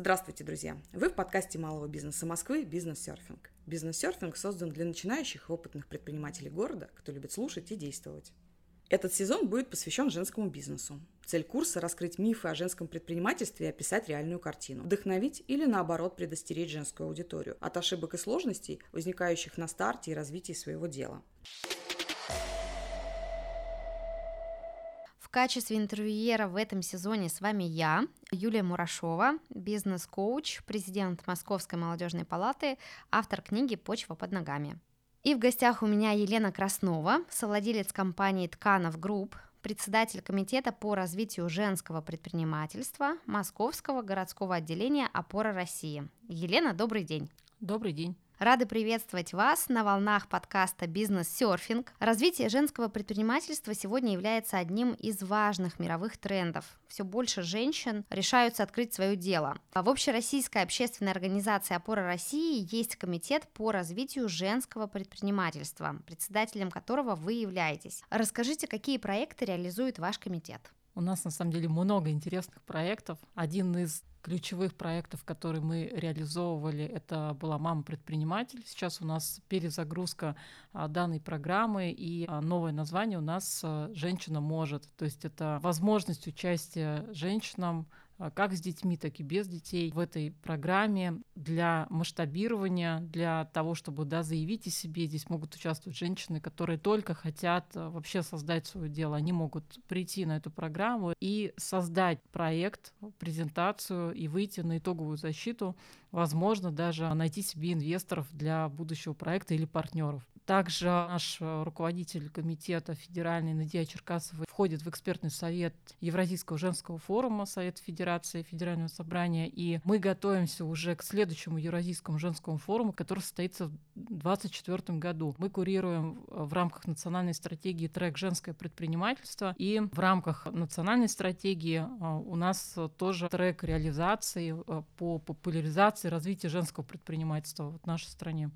Здравствуйте, друзья! Вы в подкасте малого бизнеса Москвы «Бизнес-серфинг». Бизнес-серфинг создан для начинающих и опытных предпринимателей города, кто любит слушать и действовать. Этот сезон будет посвящен женскому бизнесу. Цель курса – раскрыть мифы о женском предпринимательстве и описать реальную картину. Вдохновить или, наоборот, предостеречь женскую аудиторию от ошибок и сложностей, возникающих на старте и развитии своего дела. Качестве интервьюера в этом сезоне с вами я, Юлия Мурашова, бизнес-коуч, президент Московской молодежной палаты, автор книги «Почва под ногами». И в гостях у меня Елена Краснова, совладелец компании «Тканов Групп», председатель комитета по развитию женского предпринимательства Московского городского отделения «Опора России». Елена, добрый день. Добрый день. Рады приветствовать вас на волнах подкаста «Бизнес-серфинг». Развитие женского предпринимательства сегодня является одним из важных мировых трендов. Все больше женщин решаются открыть свое дело. В общероссийской общественной организации «Опора России» есть комитет по развитию женского предпринимательства, председателем которого вы являетесь. Расскажите, какие проекты реализует ваш комитет? У нас на самом деле много интересных проектов. Один из ключевых проектов, которые мы реализовывали, это была «Мама-предприниматель». Сейчас у нас перезагрузка а, данной программы, и а, новое название у нас а, «Женщина может». То есть это возможность участия женщинам как с детьми, так и без детей в этой программе для масштабирования, для того, чтобы да, заявить о себе. Здесь могут участвовать женщины, которые только хотят а, вообще создать свое дело. Они могут прийти на эту программу и создать проект, презентацию и выйти на итоговую защиту, возможно, даже найти себе инвесторов для будущего проекта или партнеров. Также наш э, руководитель комитета федеральный Надия Черкасова входит в экспертный совет Евразийского женского форума Совета Федерации Федерального собрания, и мы готовимся уже к следующему Евразийскому женскому форуму, который состоится в 2024 году. Мы курируем в рамках национальной стратегии трек «Женское предпринимательство», и в рамках национальной стратегии э, у нас тоже трек реализации э, по популяризации и развитию женского предпринимательства в нашей стране.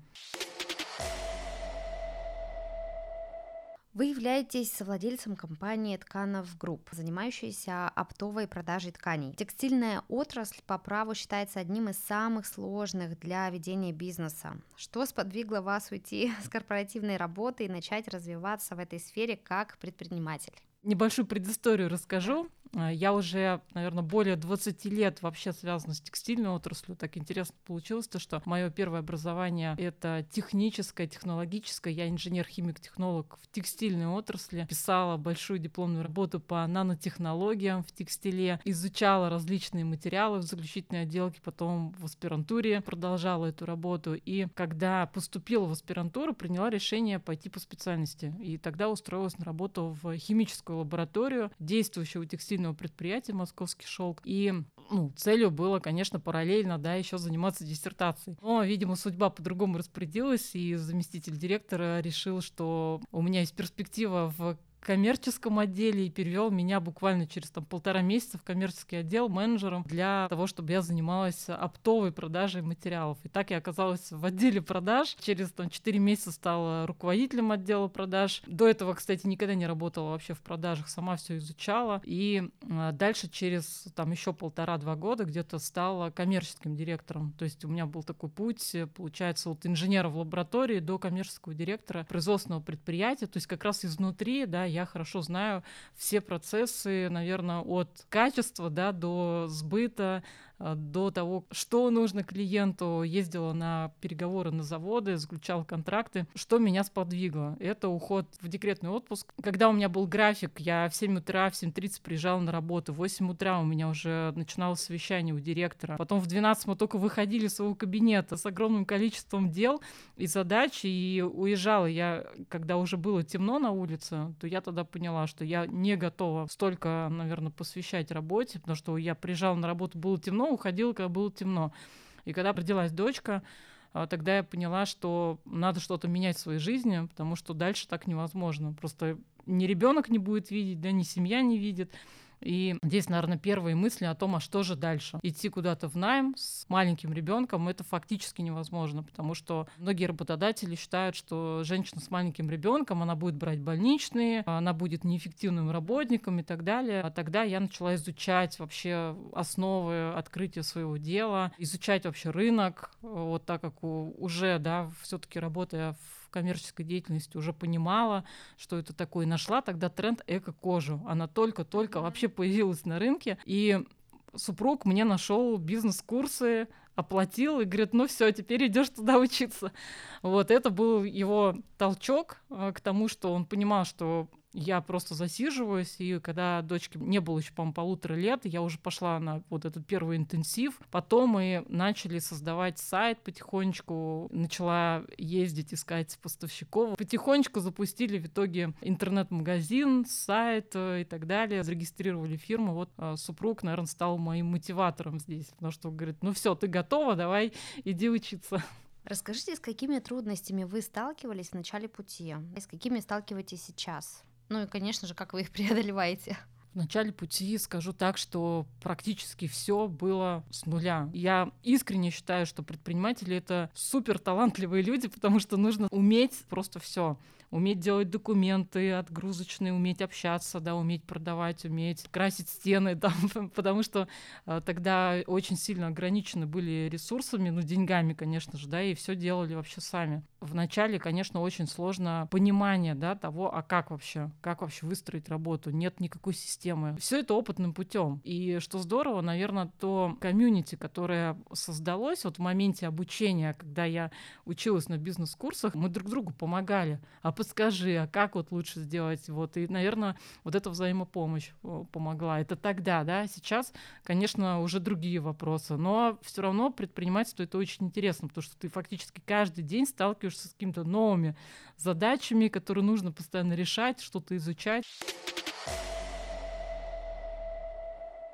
Вы являетесь совладельцем компании «Тканов Групп», занимающейся оптовой продажей тканей. Текстильная отрасль по праву считается одним из самых сложных для ведения бизнеса. Что сподвигло вас уйти с корпоративной работы и начать развиваться в этой сфере как предприниматель? Небольшую предысторию расскажу. А, я уже, наверное, более 20 лет вообще связана с текстильной отраслью. Так интересно получилось, то, что мое первое образование — это техническое, технологическое. Я инженер-химик-технолог в текстильной отрасли. Писала большую дипломную работу по нанотехнологиям в текстиле, изучала различные материалы в заключительной отделке, потом в аспирантуре продолжала эту работу. И когда поступила в аспирантуру, приняла решение пойти по специальности. И тогда устроилась на работу в химическую лабораторию, действующую текстильную текстильного предприятия «Московский шелк». И ну, целью было, конечно, параллельно, да, еще заниматься диссертацией. Но, видимо, судьба по-другому распорядилась, и заместитель директора решил, что у меня есть перспектива в коммерческом отделе и перевел меня буквально через там, полтора месяца в коммерческий отдел менеджером для того, чтобы я занималась оптовой продажей материалов. И так я оказалась в отделе продаж. Через там, 4 месяца стала руководителем отдела продаж. До этого, кстати, никогда не работала вообще в продажах, сама все изучала. И а, дальше через там еще полтора-два года где-то стала коммерческим директором. То есть у меня был такой путь, получается, от инженера в лаборатории до коммерческого директора производственного предприятия. То есть как раз изнутри, да, я хорошо знаю все процессы, наверное, от качества да, до сбыта, до того, что нужно клиенту, ездила на переговоры на заводы, заключала контракты. Что меня сподвигло? Это уход в декретный отпуск. Когда у меня был график, я в 7 утра, в 7.30 приезжала на работу, в 8 утра у меня уже начиналось совещание у директора. Потом в 12 мы только выходили из своего кабинета с огромным количеством дел и задач, и уезжала я, когда уже было темно на улице, то я тогда поняла, что я не готова столько, наверное, посвящать работе, потому что я приезжала на работу, было темно, темно, уходила, когда было темно. И когда родилась дочка, а, тогда я поняла, что надо что-то менять в своей жизни, потому что дальше так невозможно. Просто ни ребенок не будет видеть, да, ни семья не видит. И здесь, наверное, первые мысли о том, а что же дальше. Идти куда-то в найм с маленьким ребенком это фактически невозможно, потому что многие работодатели считают, что женщина с маленьким ребенком, она будет брать больничные, она будет неэффективным работником и так далее. А тогда я начала изучать вообще основы открытия своего дела, изучать вообще рынок, вот так как уже, да, все-таки работая в коммерческой деятельности уже понимала, что это такое, нашла тогда тренд эко-кожу. Она только-только вообще появилась на рынке, и супруг мне нашел бизнес-курсы, оплатил и говорит, ну все, теперь идешь туда учиться. Вот это был его толчок э, к тому, что он понимал, что я просто засиживаюсь, и когда дочке не было еще, по-моему, полутора лет, я уже пошла на вот этот первый интенсив. Потом мы начали создавать сайт потихонечку, начала ездить, искать поставщиков. Потихонечку запустили в итоге интернет-магазин, сайт э, и так далее, зарегистрировали фирму. Вот э, супруг, наверное, стал моим мотиватором здесь, потому что говорит, ну все, ты готова, давай иди учиться. Расскажите, с какими трудностями вы сталкивались в начале пути, и с какими сталкиваетесь сейчас? Ну и, конечно же, как вы их преодолеваете. В начале пути скажу так, что практически все было с нуля. Я искренне считаю, что предприниматели это супер талантливые люди, потому что нужно уметь просто все уметь делать документы отгрузочные, уметь общаться, да, уметь продавать, уметь красить стены, да, потому что э, тогда очень сильно ограничены были ресурсами, ну, деньгами, конечно же, да, и все делали вообще сами. Вначале, конечно, очень сложно понимание, да, того, а как вообще, как вообще выстроить работу, нет никакой системы. Все это опытным путем. И что здорово, наверное, то комьюнити, которое создалось вот в моменте обучения, когда я училась на бизнес-курсах, мы друг другу помогали. А подскажи, а как вот лучше сделать? Вот, и, наверное, вот эта взаимопомощь помогла. Это тогда, да, сейчас, конечно, уже другие вопросы, но все равно предпринимательство это очень интересно, потому что ты фактически каждый день сталкиваешься с какими-то новыми задачами, которые нужно постоянно решать, что-то изучать.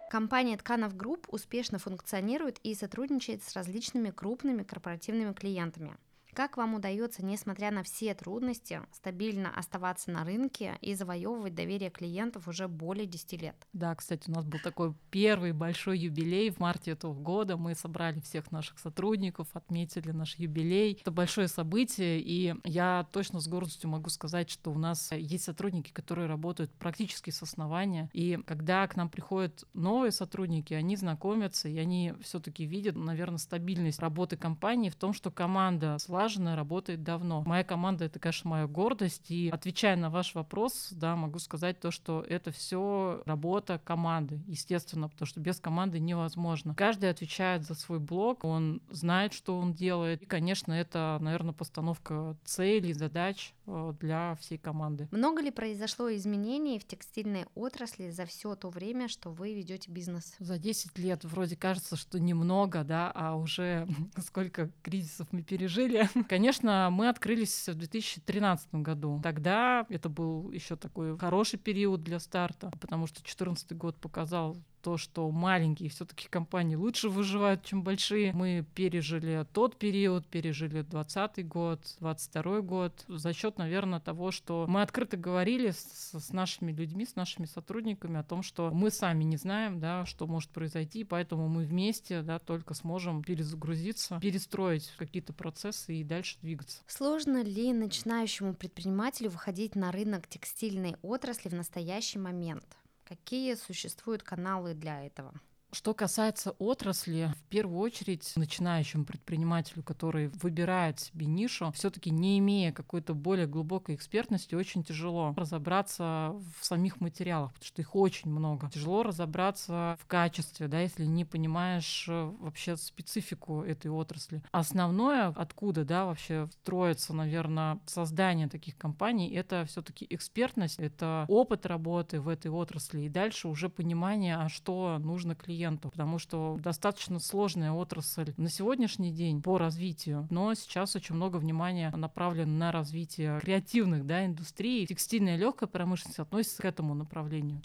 Компания Тканов Групп успешно функционирует и сотрудничает с различными крупными корпоративными клиентами. Как вам удается, несмотря на все трудности, стабильно оставаться на рынке и завоевывать доверие клиентов уже более 10 лет? Да, кстати, у нас был такой первый большой юбилей в марте этого года. Мы собрали всех наших сотрудников, отметили наш юбилей. Это большое событие, и я точно с гордостью могу сказать, что у нас есть сотрудники, которые работают практически с основания. И когда к нам приходят новые сотрудники, они знакомятся, и они все-таки видят, наверное, стабильность работы компании в том, что команда слажена, слаженно, работает давно. Моя команда — это, конечно, моя гордость. И отвечая на ваш вопрос, да, могу сказать то, что это все работа команды, естественно, потому что без команды невозможно. Каждый отвечает за свой блог, он знает, что он делает. И, конечно, это, наверное, постановка целей, задач э, для всей команды. Много ли произошло изменений в текстильной отрасли за все то время, что вы ведете бизнес? За 10 лет вроде кажется, что немного, да, а уже сколько кризисов мы пережили. Конечно, мы открылись в 2013 году. Тогда это был еще такой хороший период для старта, потому что 2014 год показал то, что маленькие все-таки компании лучше выживают, чем большие. Мы пережили тот период, пережили 20 год, 22 год за счет, наверное, того, что мы открыто говорили с, с нашими людьми, с нашими сотрудниками о том, что мы сами не знаем, да, что может произойти, поэтому мы вместе да, только сможем перезагрузиться, перестроить какие-то процессы и дальше двигаться. Сложно ли начинающему предпринимателю выходить на рынок текстильной отрасли в настоящий момент? Какие существуют каналы для этого? Что касается отрасли, в первую очередь начинающему предпринимателю, который выбирает себе нишу, все-таки не имея какой-то более глубокой экспертности, очень тяжело разобраться в самих материалах, потому что их очень много. Тяжело разобраться в качестве, да, если не понимаешь э, вообще специфику этой отрасли. Основное, откуда, да, вообще строится, наверное, создание таких компаний, это все-таки экспертность, это опыт работы в этой отрасли, и дальше уже понимание, а что нужно клиенту клиенту, потому что достаточно сложная отрасль на сегодняшний день по развитию, но сейчас очень много внимания направлено на развитие креативных да, индустрий. Текстильная легкая промышленность относится к этому направлению.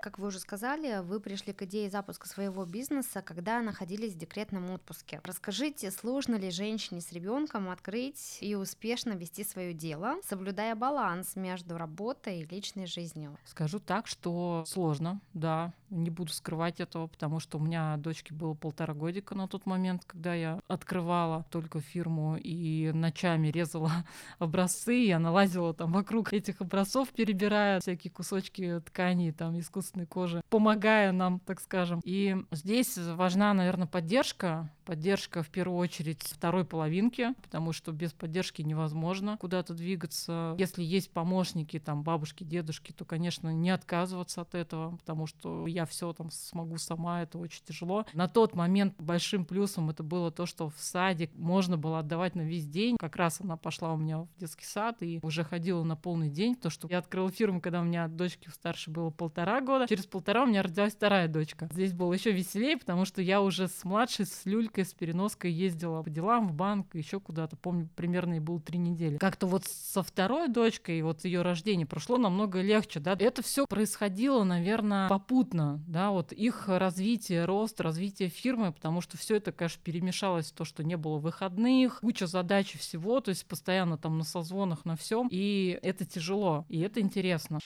Как вы уже сказали, вы пришли к идее запуска своего бизнеса, когда находились в декретном отпуске. Расскажите, сложно ли женщине с ребенком открыть и успешно вести свое дело, соблюдая баланс между работой и личной жизнью? Скажу так, что сложно, да, не буду скрывать этого, потому что у меня дочке было полтора годика на тот момент, когда я открывала только фирму и ночами резала образцы, я налазила там вокруг этих образцов, перебирая всякие кусочки ткани, там, искусственной кожи, помогая нам, так скажем. И здесь важна, наверное, поддержка, поддержка в первую очередь второй половинки, потому что без поддержки невозможно куда-то двигаться. Если есть помощники, там, бабушки, дедушки, то, конечно, не отказываться от этого, потому что я все там смогу сама, это очень тяжело. На тот момент большим плюсом это было то, что в садик можно было отдавать на весь день. Как раз она пошла у меня в детский сад и уже ходила на полный день, то, что я открыла фирму, когда у меня дочке старше было полтора года. Через полтора у меня родилась вторая дочка. Здесь было еще веселее, потому что я уже с младшей, с люлькой, с переноской ездила по делам в банк, еще куда-то. Помню, примерно и было три недели. Как-то вот со второй дочкой, вот ее рождение прошло намного легче, да. Это все происходило, наверное, попутно, да, вот их развитие, рост, развитие фирмы, потому что все это, конечно, перемешалось в то, что не было выходных, куча задач и всего, то есть постоянно там на созвонах, на всем, и это тяжело, и это интересно.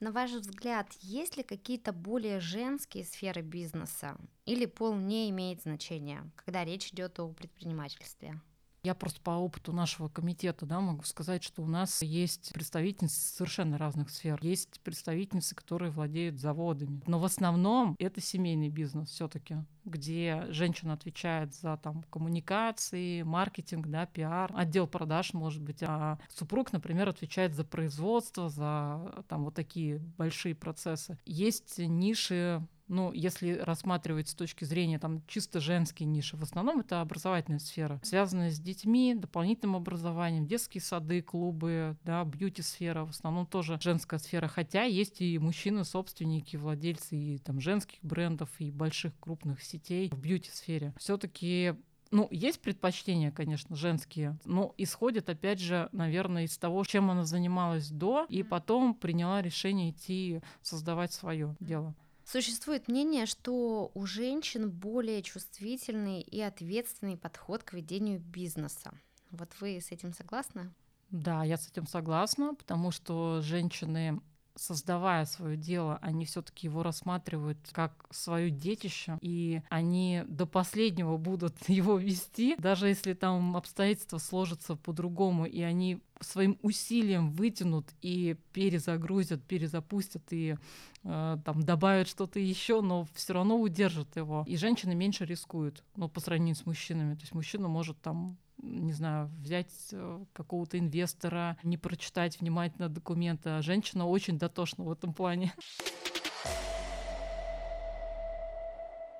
На ваш взгляд, есть ли какие-то более женские сферы бизнеса? Или пол не имеет значения, когда речь идет о предпринимательстве? Я просто по опыту нашего комитета да, могу сказать, что у нас есть представительницы совершенно разных сфер. Есть представительницы, которые владеют заводами. Но в основном это семейный бизнес все-таки, где женщина отвечает за там, коммуникации, маркетинг, да, пиар, отдел продаж, может быть, а супруг, например, отвечает за производство, за там, вот такие большие процессы. Есть ниши ну, если рассматривать с точки зрения там чисто женские ниши, в основном это образовательная сфера, связанная с детьми, дополнительным образованием, детские сады, клубы, да, бьюти-сфера, в основном тоже женская сфера, хотя есть и мужчины-собственники, владельцы и там женских брендов, и больших крупных сетей в бьюти-сфере. Все-таки ну, есть предпочтения, конечно, женские, но исходят, опять же, наверное, из того, чем она занималась до, и потом приняла решение идти создавать свое дело. Существует мнение, что у женщин более чувствительный и ответственный подход к ведению бизнеса. Вот вы с этим согласны? Да, я с этим согласна, потому что женщины создавая свое дело, они все-таки его рассматривают как свое детище, и они до последнего будут его вести, даже если там обстоятельства сложатся по-другому, и они своим усилием вытянут и перезагрузят, перезапустят и э, там добавят что-то еще, но все равно удержат его. И женщины меньше рискуют, ну, по сравнению с мужчинами. То есть мужчина может там не знаю, взять э, какого-то инвестора, не прочитать внимательно документы. А женщина очень дотошна в этом плане.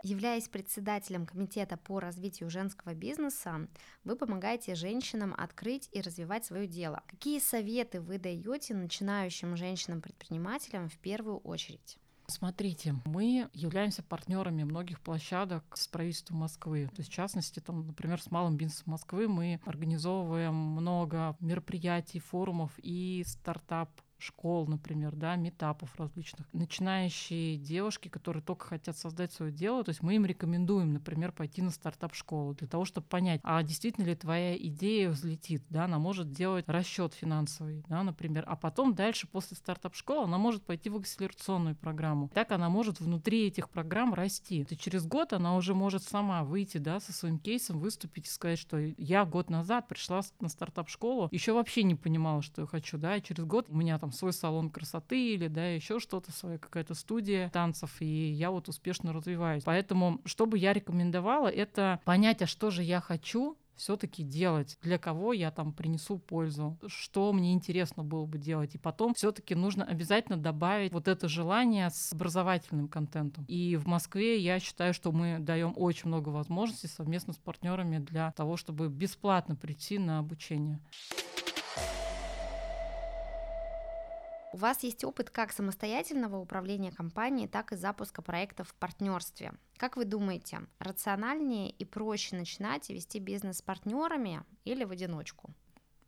Являясь председателем комитета по развитию женского бизнеса, вы помогаете женщинам открыть и развивать свое дело. Какие советы вы даете начинающим женщинам-предпринимателям в первую очередь? Смотрите, мы являемся партнерами многих площадок с правительством Москвы. То есть, в частности, там, например, с Малым бизнесом Москвы мы организовываем много мероприятий, форумов и стартап школ, например, да, метапов различных. Начинающие девушки, которые только хотят создать свое дело, то есть мы им рекомендуем, например, пойти на стартап-школу для того, чтобы понять, а действительно ли твоя идея взлетит, да, она может делать расчет финансовый, да, например, а потом дальше после стартап-школы она может пойти в акселерационную программу. Так она может внутри этих программ расти. И через год она уже может сама выйти, да, со своим кейсом, выступить и сказать, что я год назад пришла на стартап-школу, еще вообще не понимала, что я хочу, да, и через год у меня там там свой салон красоты или да, еще что-то, своя какая-то студия танцев, и я вот успешно развиваюсь. Поэтому, что бы я рекомендовала, это понять, а что же я хочу, все-таки делать, для кого я там принесу пользу, что мне интересно было бы делать. И потом все-таки нужно обязательно добавить вот это желание с образовательным контентом. И в Москве я считаю, что мы даем очень много возможностей совместно с партнерами для того, чтобы бесплатно прийти на обучение. У вас есть опыт как самостоятельного управления компанией, так и запуска проектов в партнерстве. Как вы думаете, рациональнее и проще начинать и вести бизнес с партнерами или в одиночку?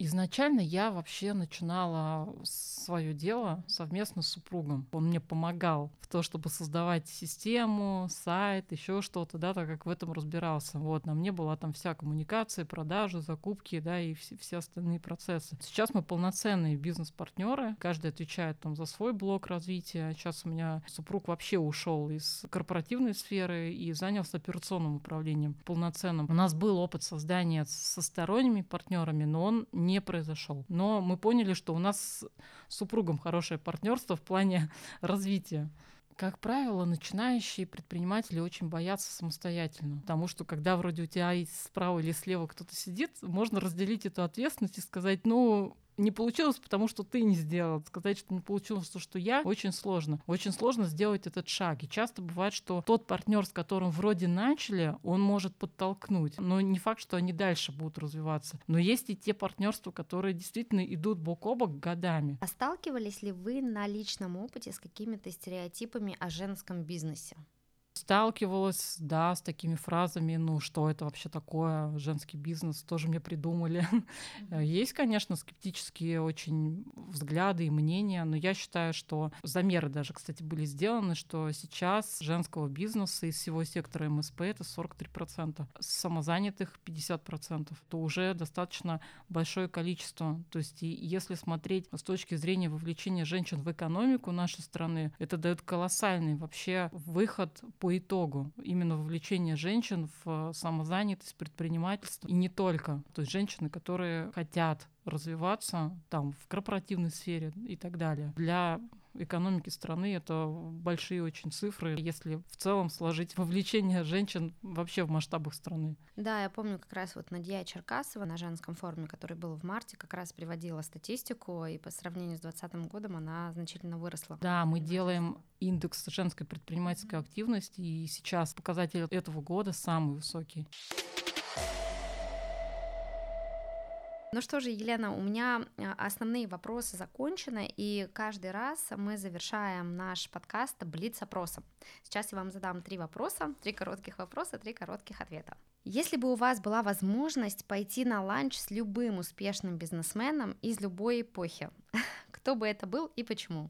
Изначально я вообще начинала свое дело совместно с супругом. Он мне помогал в том, чтобы создавать систему, сайт, еще что-то, да, так как в этом разбирался. Вот, на мне была там вся коммуникация, продажи, закупки, да, и все, все остальные процессы. Сейчас мы полноценные бизнес-партнеры, каждый отвечает там за свой блок развития. Сейчас у меня супруг вообще ушел из корпоративной сферы и занялся операционным управлением полноценным. У нас был опыт создания со сторонними партнерами, но он произошел. Но мы поняли, что у нас с супругом хорошее партнерство в плане развития. Как правило, начинающие предприниматели очень боятся самостоятельно, потому что когда вроде у тебя справа или слева кто-то сидит, можно разделить эту ответственность и сказать, ну, не получилось, потому что ты не сделал. Сказать, что не получилось, то, что я, очень сложно. Очень сложно сделать этот шаг. И часто бывает, что тот партнер, с которым вроде начали, он может подтолкнуть. Но не факт, что они дальше будут развиваться. Но есть и те партнерства, которые действительно идут бок о бок годами. А сталкивались ли вы на личном опыте с какими-то стереотипами о женском бизнесе? Сталкивалась, да, с такими фразами, ну, что это вообще такое, женский бизнес, тоже мне придумали. Mm-hmm. Есть, конечно, скептические очень взгляды и мнения, но я считаю, что замеры даже, кстати, были сделаны, что сейчас женского бизнеса из всего сектора МСП это 43%, самозанятых 50%. То уже достаточно большое количество. То есть если смотреть с точки зрения вовлечения женщин в экономику нашей страны, это дает колоссальный вообще выход по итогу именно вовлечение женщин в самозанятость, предпринимательство и не только. То есть женщины, которые хотят развиваться там в корпоративной сфере и так далее. Для экономики страны это большие очень цифры, если в целом сложить вовлечение женщин вообще в масштабах страны. Да, я помню как раз вот Надия Черкасова на женском форуме, который был в марте, как раз приводила статистику, и по сравнению с 2020 годом она значительно выросла. Да, мы делаем индекс женской предпринимательской активности, и сейчас показатель этого года самый высокий. Ну что же, Елена, у меня а, основные вопросы закончены, и каждый раз мы завершаем наш подкаст блиц-опросом. Сейчас я вам задам три вопроса, три коротких вопроса, три коротких ответа. Если бы у вас была возможность пойти на ланч с любым успешным бизнесменом из любой эпохи, кто бы это был и почему?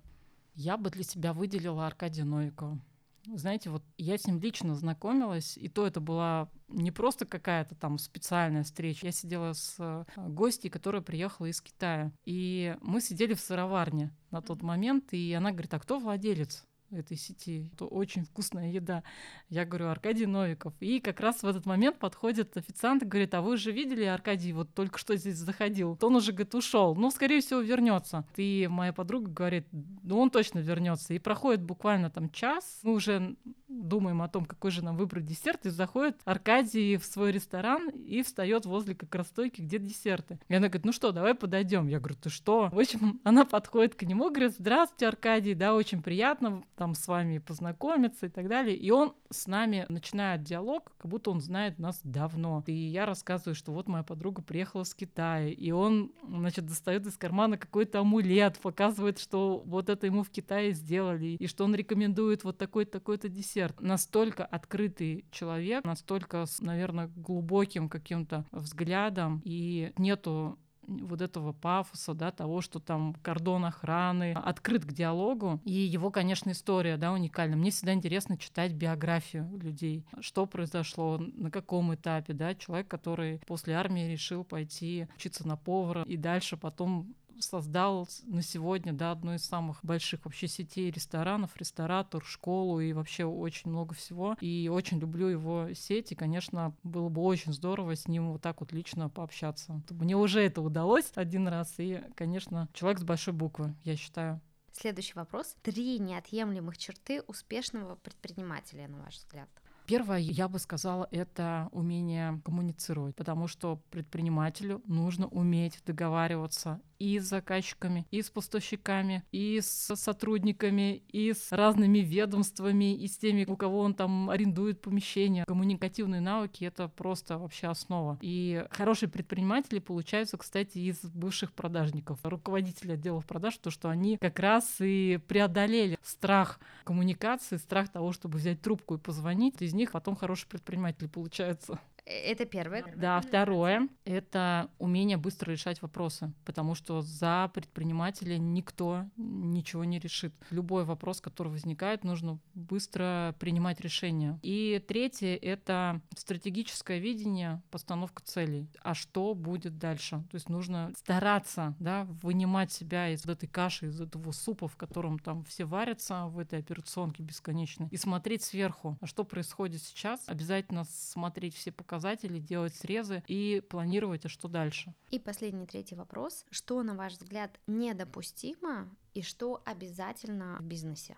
Я бы для себя выделила Аркадия Новикова. Знаете, вот я с ним лично знакомилась, и то это была не просто какая-то там специальная встреча. Я сидела с э, гостьей, которая приехала из Китая. И мы сидели в сыроварне на тот момент, и она говорит, а кто владелец? Этой сети. Это очень вкусная еда. Я говорю, Аркадий Новиков. И как раз в этот момент подходит официант и говорит, а вы же видели, Аркадий вот только что здесь заходил? То он уже, говорит, ушел. Ну, скорее всего, вернется. И моя подруга говорит, ну, он точно вернется. И проходит буквально там час. Мы уже думаем о том, какой же нам выбрать десерт, и заходит Аркадий в свой ресторан и встает возле как раз стойки, где десерты. И она говорит, ну что, давай подойдем. Я говорю, ты что? В общем, она подходит к нему, говорит, здравствуйте, Аркадий, да, очень приятно там с вами познакомиться и так далее. И он с нами начинает диалог, как будто он знает нас давно. И я рассказываю, что вот моя подруга приехала с Китая, и он, значит, достает из кармана какой-то амулет, показывает, что вот это ему в Китае сделали, и что он рекомендует вот такой-то, такой-то десерт десерт. Настолько открытый человек, настолько с, наверное, глубоким каким-то взглядом, и нету вот этого пафоса, да, того, что там кордон охраны, открыт к диалогу. И его, конечно, история, да, уникальна. Мне всегда интересно читать биографию людей. Что произошло, на каком этапе, да, человек, который после армии решил пойти учиться на повара и дальше потом создал на сегодня да, одну из самых больших вообще сетей ресторанов, ресторатор, школу и вообще очень много всего. И очень люблю его сеть, и, конечно, было бы очень здорово с ним вот так вот лично пообщаться. Мне уже это удалось один раз, и, конечно, человек с большой буквы, я считаю. Следующий вопрос. Три неотъемлемых черты успешного предпринимателя, на ваш взгляд? Первое, я бы сказала, это умение коммуницировать, потому что предпринимателю нужно уметь договариваться и с заказчиками, и с поставщиками, и с сотрудниками, и с разными ведомствами, и с теми, у кого он там арендует помещение. Коммуникативные навыки — это просто вообще основа. И хорошие предприниматели получаются, кстати, из бывших продажников, руководители отделов продаж, то, что они как раз и преодолели страх коммуникации, страх того, чтобы взять трубку и позвонить. Из них потом хорошие предприниматели получаются. Это первое. Да, второе — это умение быстро решать вопросы, потому что за предпринимателя никто ничего не решит. Любой вопрос, который возникает, нужно быстро принимать решение. И третье — это стратегическое видение, постановка целей. А что будет дальше? То есть нужно стараться да, вынимать себя из этой каши, из этого супа, в котором там все варятся в этой операционке бесконечной, и смотреть сверху, а что происходит сейчас. Обязательно смотреть все показатели, делать срезы и планировать, а что дальше. И последний третий вопрос. Что, на ваш взгляд, недопустимо и что обязательно в бизнесе?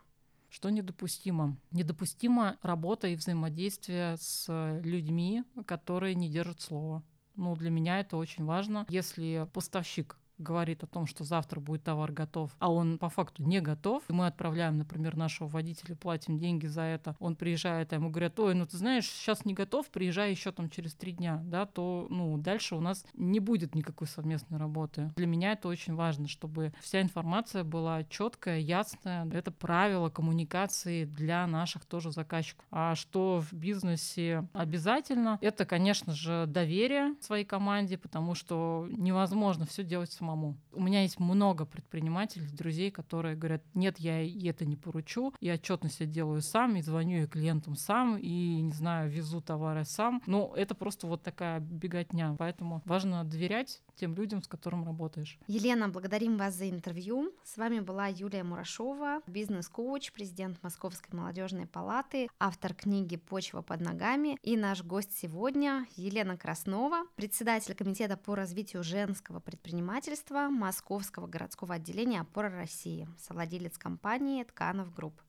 Что недопустимо? Недопустимо работа и взаимодействие с людьми, которые не держат слова. Ну, для меня это очень важно. Если поставщик говорит о том, что завтра будет товар готов, а он по факту не готов, и мы отправляем, например, нашего водителя, платим деньги за это, он приезжает, а ему говорят, ой, ну ты знаешь, сейчас не готов, приезжай еще там через три дня, да, то, ну, дальше у нас не будет никакой совместной работы. Для меня это очень важно, чтобы вся информация была четкая, ясная. Это правило коммуникации для наших тоже заказчиков. А что в бизнесе обязательно, это, конечно же, доверие своей команде, потому что невозможно все делать самому самому. У меня есть много предпринимателей, друзей, которые говорят, нет, я это не поручу, я отчетность делаю сам, и звоню я клиентам сам, и, не знаю, везу товары сам. Ну, это просто вот такая беготня. Поэтому важно доверять тем людям, с которым работаешь. Елена, благодарим вас за интервью. С вами была Юлия Мурашова, бизнес-коуч, президент Московской молодежной палаты, автор книги «Почва под ногами» и наш гость сегодня Елена Краснова, председатель комитета по развитию женского предпринимательства руководства Московского городского отделения «Опора России», совладелец компании «Тканов Групп».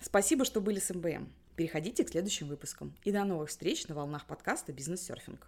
Спасибо, что были с МБМ. Переходите к следующим выпускам. И до новых встреч на волнах подкаста «Бизнес-серфинг».